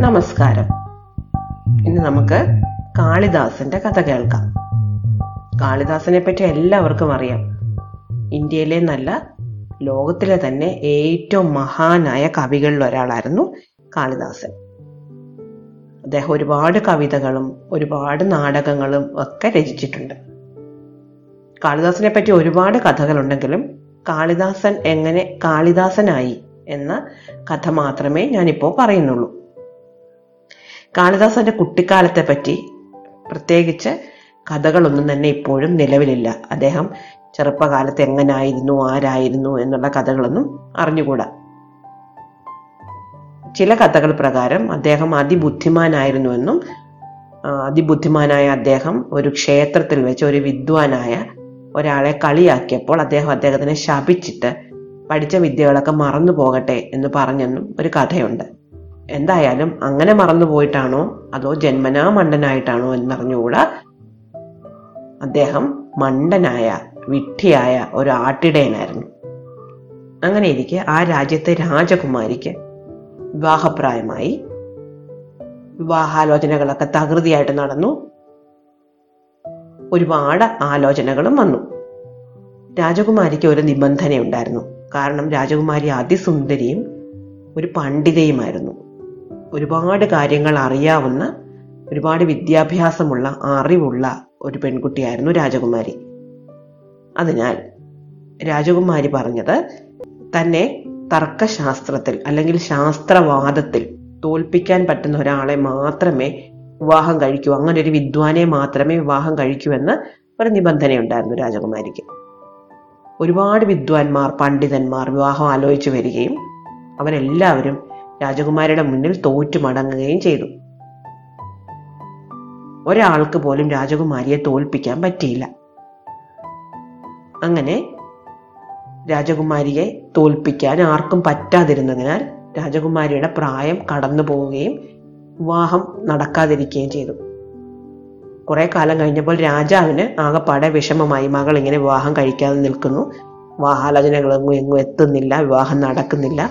നമസ്കാരം. ഇന്ന് നമുക്ക് കാളിദാസന്റെ കഥ കേൾക്കാം. കാളിദാസനെ പറ്റി എല്ലാവർക്കും അറിയാം. ഇന്ത്യയിലെ നല്ല ലോകത്തിലെ തന്നെ ഏറ്റവും മഹാനായ കവികളിൽ ഒരാളായിരുന്നു കാളിദാസൻ. അദ്ദേഹം ഒരുപാട് കവിതകളും ഒരുപാട് നാടകങ്ങളും ഒക്കെ രചിച്ചിട്ടുണ്ട്. കാളിദാസനെ പറ്റി ഒരുപാട് കഥകളുണ്ടെങ്കിലും കാളിദാസൻ എങ്ങനെ കാളിദാസനായി എന്ന കഥ മാത്രമേ ഞാനിപ്പോൾ പറയുന്നുള്ളൂ. കാളിദാസന്റെ കുട്ടിക്കാലത്തെ പറ്റി പ്രത്യേകിച്ച് കഥകളൊന്നും തന്നെ ഇപ്പോഴും നിലവിലില്ല. അദ്ദേഹം ചെറുപ്പകാലത്ത് എങ്ങനായിരുന്നു ആരായിരുന്നു എന്നുള്ള കഥകളൊന്നും അറിഞ്ഞുകൂടാ. ചില കഥകൾ പ്രകാരം അദ്ദേഹം അതിബുദ്ധിമാനായിരുന്നുവെന്നും അതിബുദ്ധിമാനായ അദ്ദേഹം ഒരു ക്ഷേത്രത്തിൽ വെച്ച് ഒരു വിദ്വാനായ ഒരാളെ കളിയാക്കിയപ്പോൾ അദ്ദേഹം അദ്ദേഹത്തിനെ ശപിച്ചിട്ട് പഠിച്ച വിദ്യകളൊക്കെ മറന്നു പോകട്ടെ എന്ന് പറഞ്ഞെന്നും ഒരു കഥയുണ്ട്. എന്തായാലും അങ്ങനെ മറന്നു പോയിട്ടാണോ? അതോ ജന്മനാ മണ്ടനായിട്ടാണോ എന്നറിഞ്ഞുകൂടാ അദ്ദേഹം മണ്ടനായ വിഡ്ഢിയായ ഒരു ആട്ടിടയനായിരുന്നു. അങ്ങനെ ഇരിക്കെ ആ രാജ്യത്തെ രാജകുമാരിക്ക് വിവാഹപ്രായമായി. വിവാഹാലോചനകളൊക്കെ തകൃതിയായിട്ട് നടന്നു. ഒരുപാട് ആലോചനകളും വന്നു. രാജകുമാരിക്ക് ഒരു നിബന്ധനയുണ്ടായിരുന്നു കാരണം രാജകുമാരി അതിസുന്ദരിയും ഒരു പണ്ഡിതയുമായിരുന്നു. ഒരുപാട് കാര്യങ്ങൾ അറിയാവുന്ന ഒരുപാട് വിദ്യാഭ്യാസമുള്ള അറിവുള്ള ഒരു പെൺകുട്ടിയായിരുന്നു രാജകുമാരി. അതിനാൽ രാജകുമാരി പറഞ്ഞത് തന്നെ തർക്കശാസ്ത്രത്തിൽ അല്ലെങ്കിൽ ശാസ്ത്രവാദത്തിൽ തോൽപ്പിക്കാൻ പറ്റുന്ന ഒരാളെ മാത്രമേ വിവാഹം കഴിക്കൂ. അങ്ങനെ ഒരു വിദ്വാനെ മാത്രമേ വിവാഹം കഴിക്കൂ എന്ന് ഒരു നിബന്ധനയുണ്ടായിരുന്നു രാജകുമാരിക്ക്. ഒരുപാട് വിദ്വാൻമാർ പണ്ഡിതന്മാർ വിവാഹം ആലോചിച്ചു വരികയും അവരെല്ലാവരും രാജകുമാരിയുടെ മുന്നിൽ തോറ്റു മടങ്ങുകയും ചെയ്തു. ഒരാൾക്ക് പോലും രാജകുമാരിയെ തോൽപ്പിക്കാൻ പറ്റിയില്ല. അങ്ങനെ രാജകുമാരിയെ തോൽപ്പിക്കാൻ ആർക്കും പറ്റാതിരുന്നതിനാൽ രാജകുമാരിയുടെ പ്രായം കടന്നു പോവുകയും വിവാഹം നടക്കാതിരിക്കുകയും ചെയ്തു. കുറെ കാലം കഴിഞ്ഞപ്പോൾ രാജാവിന് ആകപ്പാടെ വിഷമമായി. മകൾ ഇങ്ങനെ വിവാഹം കഴിക്കാതെ നിൽക്കുന്നു. വിവാഹാലോചനകൾ എങ്ങും എങ്ങും എത്തുന്നില്ല. വിവാഹം നടക്കുന്നില്ല.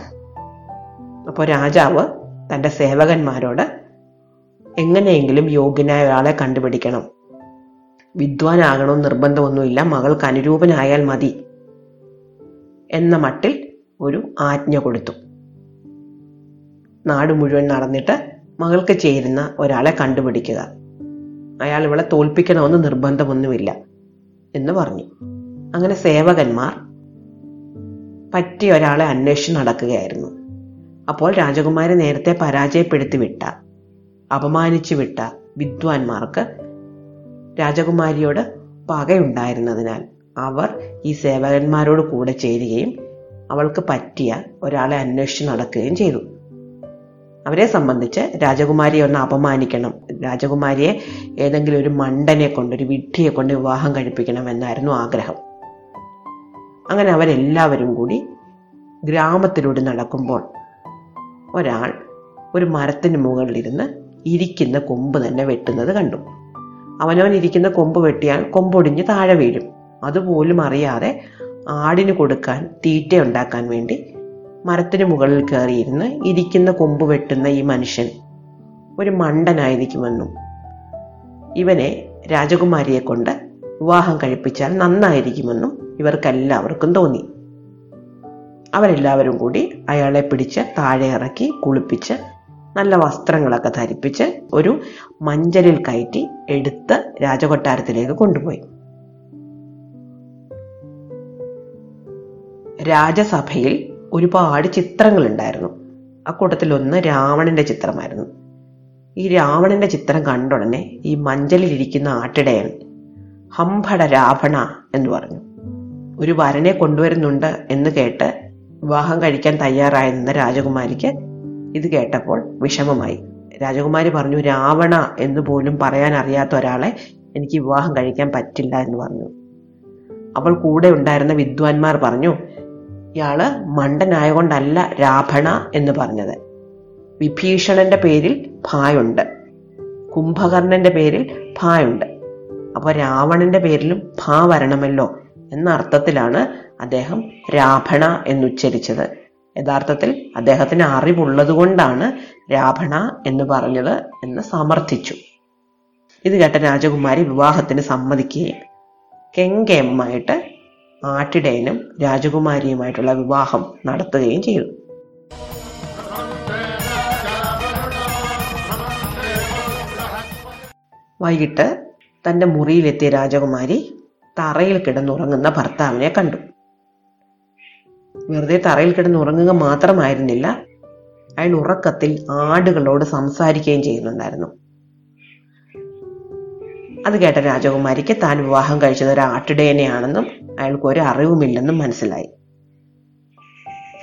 അപ്പോൾ രാജാവ് തന്റെ സേവകന്മാരോട് എങ്ങനെയെങ്കിലും യോഗ്യനായ ഒരാളെ കണ്ടുപിടിക്കണം. വിദ്വാനാകണമെന്ന് നിർബന്ധമൊന്നുമില്ല. മകൾക്ക് അനുരൂപനായാൽ മതി എന്ന മട്ടിൽ ഒരു ആജ്ഞ കൊടുത്തു. നാട് മുഴുവൻ നടന്നിട്ട് മകൾക്ക് ചേരുന്ന ഒരാളെ കണ്ടുപിടിക്കുക. അയാൾ ഇവളെ തോൽപ്പിക്കണമെന്ന് നിർബന്ധമൊന്നുമില്ല എന്ന് പറഞ്ഞു. അങ്ങനെ സേവകന്മാർ പറ്റിയ ഒരാളെ അന്വേഷിച്ച് നടക്കുകയായിരുന്നു. അപ്പോൾ രാജകുമാരി നേരത്തെ പരാജയപ്പെടുത്തി വിട്ട അപമാനിച്ചു വിട്ട വിദ്വാൻമാർക്ക് രാജകുമാരിയോട് പകയുണ്ടായിരുന്നതിനാൽ അവർ ഈ സേവകന്മാരോട് കൂടെ ചേരുകയും അവൾക്ക് പറ്റിയ ഒരാളെ അന്വേഷിച്ച് നടക്കുകയും ചെയ്തു. അവരെ സംബന്ധിച്ച് രാജകുമാരിയെ ഒന്ന് അപമാനിക്കണം. രാജകുമാരിയെ ഏതെങ്കിലും ഒരു മണ്ടനെ കൊണ്ട് ഒരു വിഡ്ഢിയെ കൊണ്ട് വിവാഹം കഴിപ്പിക്കണം എന്നായിരുന്നു ആഗ്രഹം. അങ്ങനെ അവരെല്ലാവരും കൂടി ഗ്രാമത്തിലൂടെ നടക്കുമ്പോൾ ഒരാൾ ഒരു മരത്തിന് മുകളിലിരുന്ന് ഇരിക്കുന്ന കൊമ്പ് തന്നെ വെട്ടുന്നത് കണ്ടു. അവനവൻ ഇരിക്കുന്ന കൊമ്പ് വെട്ടിയാൽ കൊമ്പൊടിഞ്ഞ് താഴെ വീഴും. അതുപോലും അറിയാതെ ആടിന് കൊടുക്കാൻ തീറ്റ ഉണ്ടാക്കാൻ വേണ്ടി മരത്തിന് മുകളിൽ കയറിയിരുന്ന് ഇരിക്കുന്ന കൊമ്പ് വെട്ടുന്ന ഈ മനുഷ്യൻ ഒരു മണ്ടനായിരിക്കുമെന്നും ഇവനെ രാജകുമാരിയെ കൊണ്ട് വിവാഹം കഴിപ്പിച്ചാൽ നന്നായിരിക്കുമെന്നും ഇവർക്കെല്ലാവർക്കും തോന്നി. അവരെല്ലാവരും കൂടി അയാളെ പിടിച്ച് താഴെ ഇറക്കി കുളിപ്പിച്ച് നല്ല വസ്ത്രങ്ങളൊക്കെ ധരിപ്പിച്ച് ഒരു മഞ്ചലിൽ കയറ്റി എടുത്ത് രാജകൊട്ടാരത്തിലേക്ക് കൊണ്ടുപോയി. രാജസഭയിൽ ഒരുപാട് ചിത്രങ്ങളുണ്ടായിരുന്നു. ആ കൂട്ടത്തിലൊന്ന് രാവണന്റെ ചിത്രമായിരുന്നു. ഈ രാവണന്റെ ചിത്രം കണ്ട ഉടനെ ഈ മഞ്ചലിലിരിക്കുന്ന ആട്ടിടയൻ ഹംഭട രാവണ എന്ന് പറഞ്ഞു. ഒരു വരനെ കൊണ്ടുവരുന്നുണ്ട് എന്ന് കേട്ട് വിവാഹം കഴിക്കാൻ തയ്യാറായി നിന്ന രാജകുമാരിക്ക് ഇത് കേട്ടപ്പോൾ വിഷമമായി. രാജകുമാരി പറഞ്ഞു രാവണ എന്ന് പോലും പറയാൻ അറിയാത്ത ഒരാളെ എനിക്ക് വിവാഹം കഴിക്കാൻ പറ്റില്ല എന്ന് പറഞ്ഞു. അവൾ കൂടെ ഉണ്ടായിരുന്ന വിദ്വാൻമാർ പറഞ്ഞു ഇയാൾ മണ്ടനായകൊണ്ടല്ല രാഭണ എന്ന് പറഞ്ഞത്. വിഭീഷണന്റെ പേരിൽ ഭായുണ്ട്. കുംഭകർണന്റെ പേരിൽ ഭായുണ്ട്. അപ്പോൾ രാവണന്റെ പേരിലും ഭാ വരണമല്ലോ എന്ന അർത്ഥത്തിലാണ് അദ്ദേഹം രാഭണ എന്നുച്ചരിച്ചത്. യഥാർത്ഥത്തിൽ അദ്ദേഹത്തിന് അറിവുള്ളത് കൊണ്ടാണ് രാഭണ എന്ന് പറഞ്ഞത് എന്ന് സമർത്ഥിച്ചു. ഇത് കേട്ട രാജകുമാരി വിവാഹത്തിന് സമ്മതിക്കുകയും. കെങ്കേമായിട്ട് ആട്ടിടയനും രാജകുമാരിയുമായിട്ടുള്ള വിവാഹം നടത്തുകയും ചെയ്തു. വൈകിട്ട് തന്റെ മുറിയിലെത്തിയ രാജകുമാരി തറയിൽ കിടന്നുറങ്ങുന്ന ഭർത്താവിനെ കണ്ടു. വെറുതെ തറയിൽ കിടന്നുറങ്ങുക മാത്രമായിരുന്നില്ല അയാൾ ഉറക്കത്തിൽ ആടുകളോട് സംസാരിക്കുകയും ചെയ്യുന്നുണ്ടായിരുന്നു. അത് കേട്ട രാജകുമാരിക്ക് താൻ വിവാഹം കഴിച്ചത് ഒരു ആട്ടിടയനെയാണെന്നും അയാൾക്ക് അറിവുമില്ലെന്നും മനസ്സിലായി.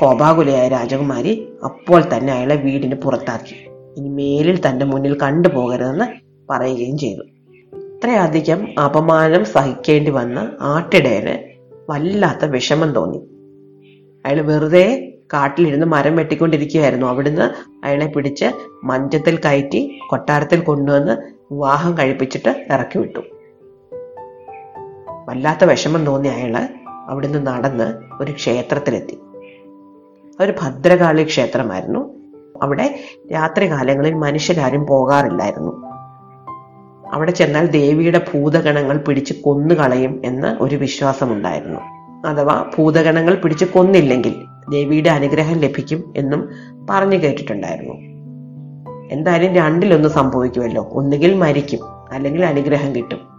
കോപാകുലയായ രാജകുമാരി അപ്പോൾ തന്നെ അയാളെ വീടിന് പുറത്താക്കി. ഇനി മേലിൽ തന്റെ മുന്നിൽ കണ്ടുപോകരുതെന്ന് പറയുകയും ചെയ്തു. ഇത്രയധികം അപമാനം സഹിക്കേണ്ടി വന്ന ആട്ടിടയന് വല്ലാത്ത വിഷമം തോന്നി. അയാൾ വെറുതെ കാട്ടിലിരുന്ന് മരം വെട്ടിക്കൊണ്ടിരിക്കുകയായിരുന്നു. അവിടുന്ന് അയാളെ പിടിച്ച് മഞ്ചത്തിൽ കയറ്റി കൊട്ടാരത്തിൽ കൊണ്ടുവന്ന് വിവാഹം കഴിപ്പിച്ചിട്ട് ഇറക്കി വിട്ടു വല്ലാത്ത വിഷമം തോന്നിയ അയാൾ അവിടുന്ന് നടന്ന് ഒരു ക്ഷേത്രത്തിലെത്തി. ഒരു ഭദ്രകാളി ക്ഷേത്രമായിരുന്നു. അവിടെ രാത്രികാലങ്ങളിൽ മനുഷ്യരാരും പോകാറില്ലായിരുന്നു. അവിടെ ചെന്നാൽ ദേവിയുടെ ഭൂതഗണങ്ങൾ പിടിച്ച് കൊന്നുകളയും എന്ന് ഒരു വിശ്വാസമുണ്ടായിരുന്നു. അഥവാ ഭൂതഗണങ്ങൾ പിടിച്ച് കൊന്നില്ലെങ്കിൽ ദേവിയുടെ അനുഗ്രഹം ലഭിക്കും എന്നും പറഞ്ഞു കേട്ടിട്ടുണ്ടായിരുന്നു. എന്തായാലും രണ്ടിലൊന്ന് സംഭവിക്കുമല്ലോ. ഒന്നുകിൽ മരിക്കും അല്ലെങ്കിൽ അനുഗ്രഹം കിട്ടും.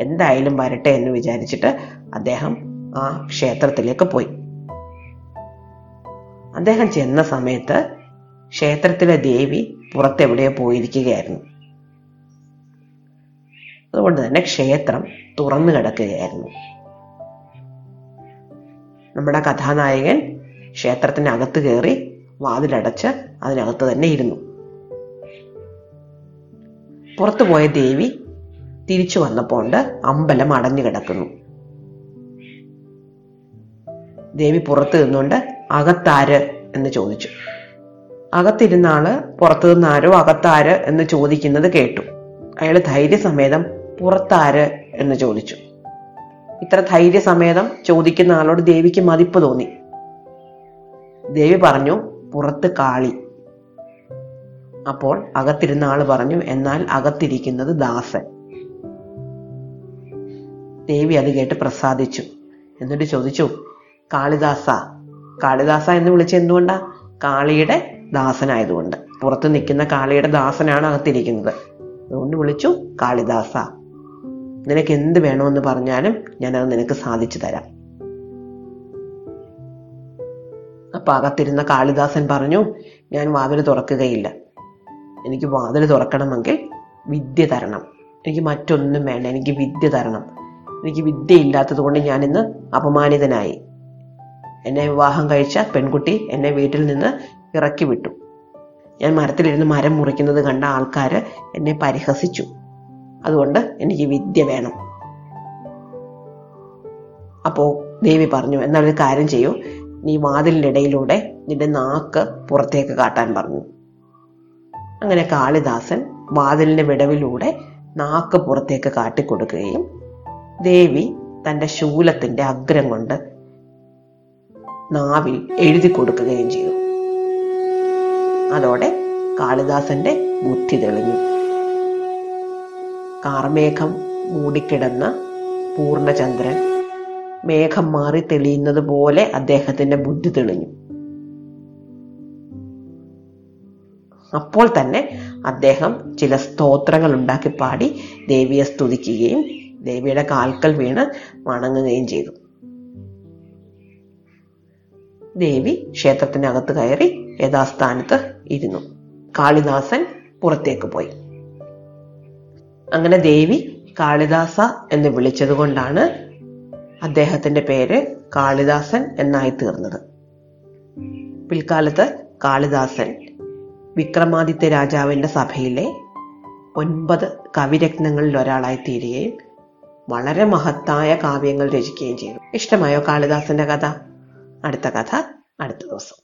എന്തായാലും വരട്ടെ എന്ന് വിചാരിച്ചിട്ട് അദ്ദേഹം ആ ക്ഷേത്രത്തിലേക്ക് പോയി. അദ്ദേഹം ചെന്ന സമയത്ത് ക്ഷേത്രത്തിലെ ദേവി പുറത്തെവിടെയോ പോയിരിക്കുകയായിരുന്നു. അതുകൊണ്ട് തന്നെ ക്ഷേത്രം തുറന്നു കിടക്കുകയായിരുന്നു. നമ്മുടെ കഥാനായകൻ ക്ഷേത്രത്തിനകത്ത് കയറി വാതിലടച്ച് അതിനകത്ത് തന്നെ ഇരുന്നു. പുറത്തു പോയ ദേവി തിരിച്ചു വന്നപ്പോൾ അമ്പലം അടഞ്ഞു കിടക്കുന്നു. ദേവി പുറത്ത് നിന്നുകൊണ്ട് അകത്താര് എന്ന് ചോദിച്ചു. അകത്തിരുന്ന ആൾ പുറത്തു നിന്നാരോ അകത്താര് എന്ന് ചോദിക്കുന്നത് കേട്ടു. അയാൾ ധൈര്യസമേതം പുറത്താര് എന്ന് ചോദിച്ചു. ഇത്ര ധൈര്യസമേതം ചോദിക്കുന്ന ആളോട് ദേവിക്ക് മതിപ്പ് തോന്നി. ദേവി പറഞ്ഞു പുറത്ത് കാളി. അപ്പോൾ അകത്തിരുന്ന ആൾ പറഞ്ഞു എന്നാൽ അകത്തിരിക്കുന്നത് ദാസൻ. ദേവി അത് കേട്ട് പ്രസാദിച്ചു. എന്നിട്ട് ചോദിച്ചു കാളിദാസ കാളിദാസ എന്ന് വിളിച്ച എന്തുകൊണ്ടാ? കാളിയുടെ ദാസനായതുകൊണ്ട്. പുറത്ത് നിൽക്കുന്ന കാളിയുടെ ദാസനാണ് അകത്തിരിക്കുന്നത്. അതുകൊണ്ട് വിളിച്ചു കാളിദാസ നിനക്ക് എന്ത് വേണമെന്ന് പറഞ്ഞാലും ഞാനത് നിനക്ക് സാധിച്ചു തരാം. അപ്പൊ അകത്തിരുന്ന കാളിദാസൻ പറഞ്ഞു ഞാൻ വാതിൽ തുറക്കുകയില്ല. എനിക്ക് വാതിൽ തുറക്കണമെങ്കിൽ വിദ്യ തരണം. എനിക്ക് മറ്റൊന്നും വേണ്ട. എനിക്ക് വിദ്യ തരണം. എനിക്ക് വിദ്യ ഇല്ലാത്തത് കൊണ്ട് ഞാൻ ഇന്ന് അപമാനിതനായി. എന്നെ വിവാഹം കഴിച്ച പെൺകുട്ടി എന്നെ വീട്ടിൽ നിന്ന് ഇറക്കി വിട്ടു. ഞാൻ മരത്തിലിരുന്ന് മരം മുറിക്കുന്നത് കണ്ട ആൾക്കാർ എന്നെ പരിഹസിച്ചു. അതുകൊണ്ട് എനിക്ക് വിദ്യ വേണം. അപ്പോൾ ദേവി പറഞ്ഞു എന്നാൽ ഒരു കാര്യം ചെയ്യൂ. നീ വാതിലിന്റെ ഇടയിലൂടെ നിന്റെ നാക്ക് പുറത്തേക്ക് കാട്ടാൻ പറഞ്ഞു. അങ്ങനെ കാളിദാസൻ വാതിലിന്റെ വിടവിലൂടെ നാക്ക് പുറത്തേക്ക് കാട്ടിക്കൊടുക്കുകയും ദേവി തന്റെ ശൂലത്തിന്റെ അഗ്രം കൊണ്ട് നാവിൽ എഴുതി കൊടുക്കുകയും ചെയ്തു. അതോടെ കാളിദാസന്റെ ബുദ്ധി തെളിഞ്ഞു. കാർമേഘം മൂടിക്കിടന്ന പൂർണചന്ദ്രൻ മേഘം മാറി തെളിയുന്നത് പോലെ അദ്ദേഹത്തിന്റെ ബുദ്ധി തെളിഞ്ഞു. അപ്പോൾ തന്നെ അദ്ദേഹം ചില സ്തോത്രങ്ങൾ ഉണ്ടാക്കി പാടി ദേവിയെ സ്തുതിക്കുകയും ദേവിയുടെ കാൽക്കൽ വീണ് വണങ്ങുകയും ചെയ്തു. ദേവി ക്ഷേത്രത്തിനകത്ത് കയറി യഥാസ്ഥാനത്ത് ഇരുന്നു. കാളിദാസൻ പുറത്തേക്ക് പോയി. അങ്ങനെ ദേവി കാളിദാസ എന്ന് വിളിച്ചതുകൊണ്ടാണ് അദ്ദേഹത്തിന്റെ പേര് കാളിദാസൻ എന്നായി തീർന്നത്. പിൽക്കാലത്ത് കാളിദാസൻ വിക്രമാദിത്യ രാജാവിന്റെ സഭയിലെ ഒൻപത് കവിരത്നങ്ങളിൽ ഒരാളായി തീരുകയും വളരെ മഹത്തായ കാവ്യങ്ങൾ രചിക്കുകയും ചെയ്തു. ഇഷ്ടമായോ കാളിദാസന്റെ കഥ? അടുത്ത കഥ അടുത്ത ദിവസം.